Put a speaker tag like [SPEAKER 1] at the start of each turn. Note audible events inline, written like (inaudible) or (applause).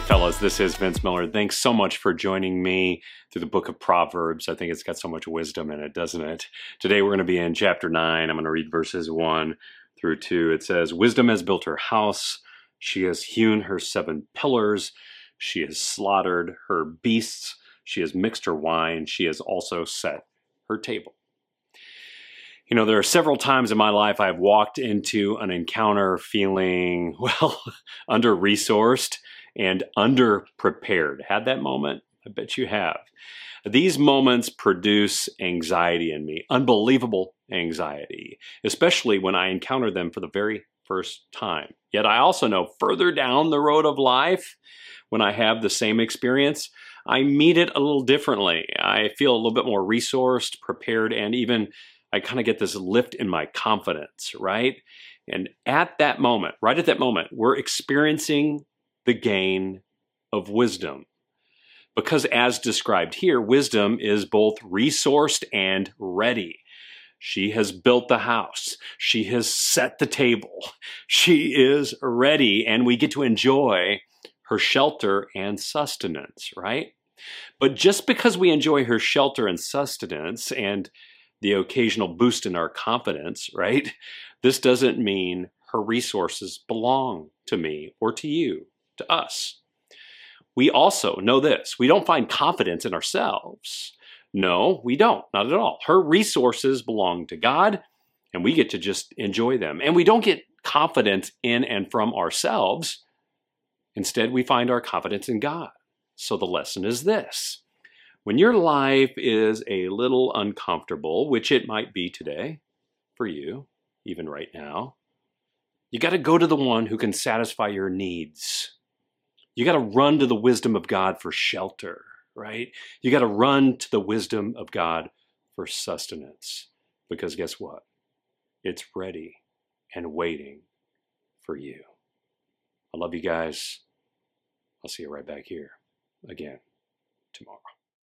[SPEAKER 1] fellas. This is Vince Miller. Thanks so much for joining me through the book of Proverbs. I think it's got so much wisdom in it, doesn't it? Today we're going to be in chapter 9. I'm going to read verses 1 through 2. It says, Wisdom has built her house, she has hewn her seven pillars, she has slaughtered her beasts, she has mixed her wine, she has also set her table. You know, there are several times in my life I've walked into an encounter feeling, (laughs) well, under resourced and underprepared. Had that moment? I bet you have. These moments produce anxiety in me, unbelievable anxiety, especially when I encounter them for the very first time. Yet I also know further down the road of life, when I have the same experience, I meet it a little differently. I feel a little bit more resourced, prepared, and even I kind of get this lift in my confidence, right? And at that moment, right at that moment, we're experiencing the gain of wisdom. Because as described here, wisdom is both resourced and ready. She has built the house. She has set the table. She is ready, and we get to enjoy her shelter and sustenance, right? But just because we enjoy her shelter and sustenance and the occasional boost in our confidence, right? This doesn't mean her resources belong to me or to you, to us. We also know this we don't find confidence in ourselves. No, we don't, not at all. Her resources belong to God, and we get to just enjoy them. And we don't get confidence in and from ourselves. Instead, we find our confidence in God. So the lesson is this when your life is a little uncomfortable, which it might be today for you, even right now, you got to go to the one who can satisfy your needs. You got to run to the wisdom of God for shelter, right? You got to run to the wisdom of God for sustenance. Because guess what? It's ready and waiting for you. I love you guys. I'll see you right back here again tomorrow.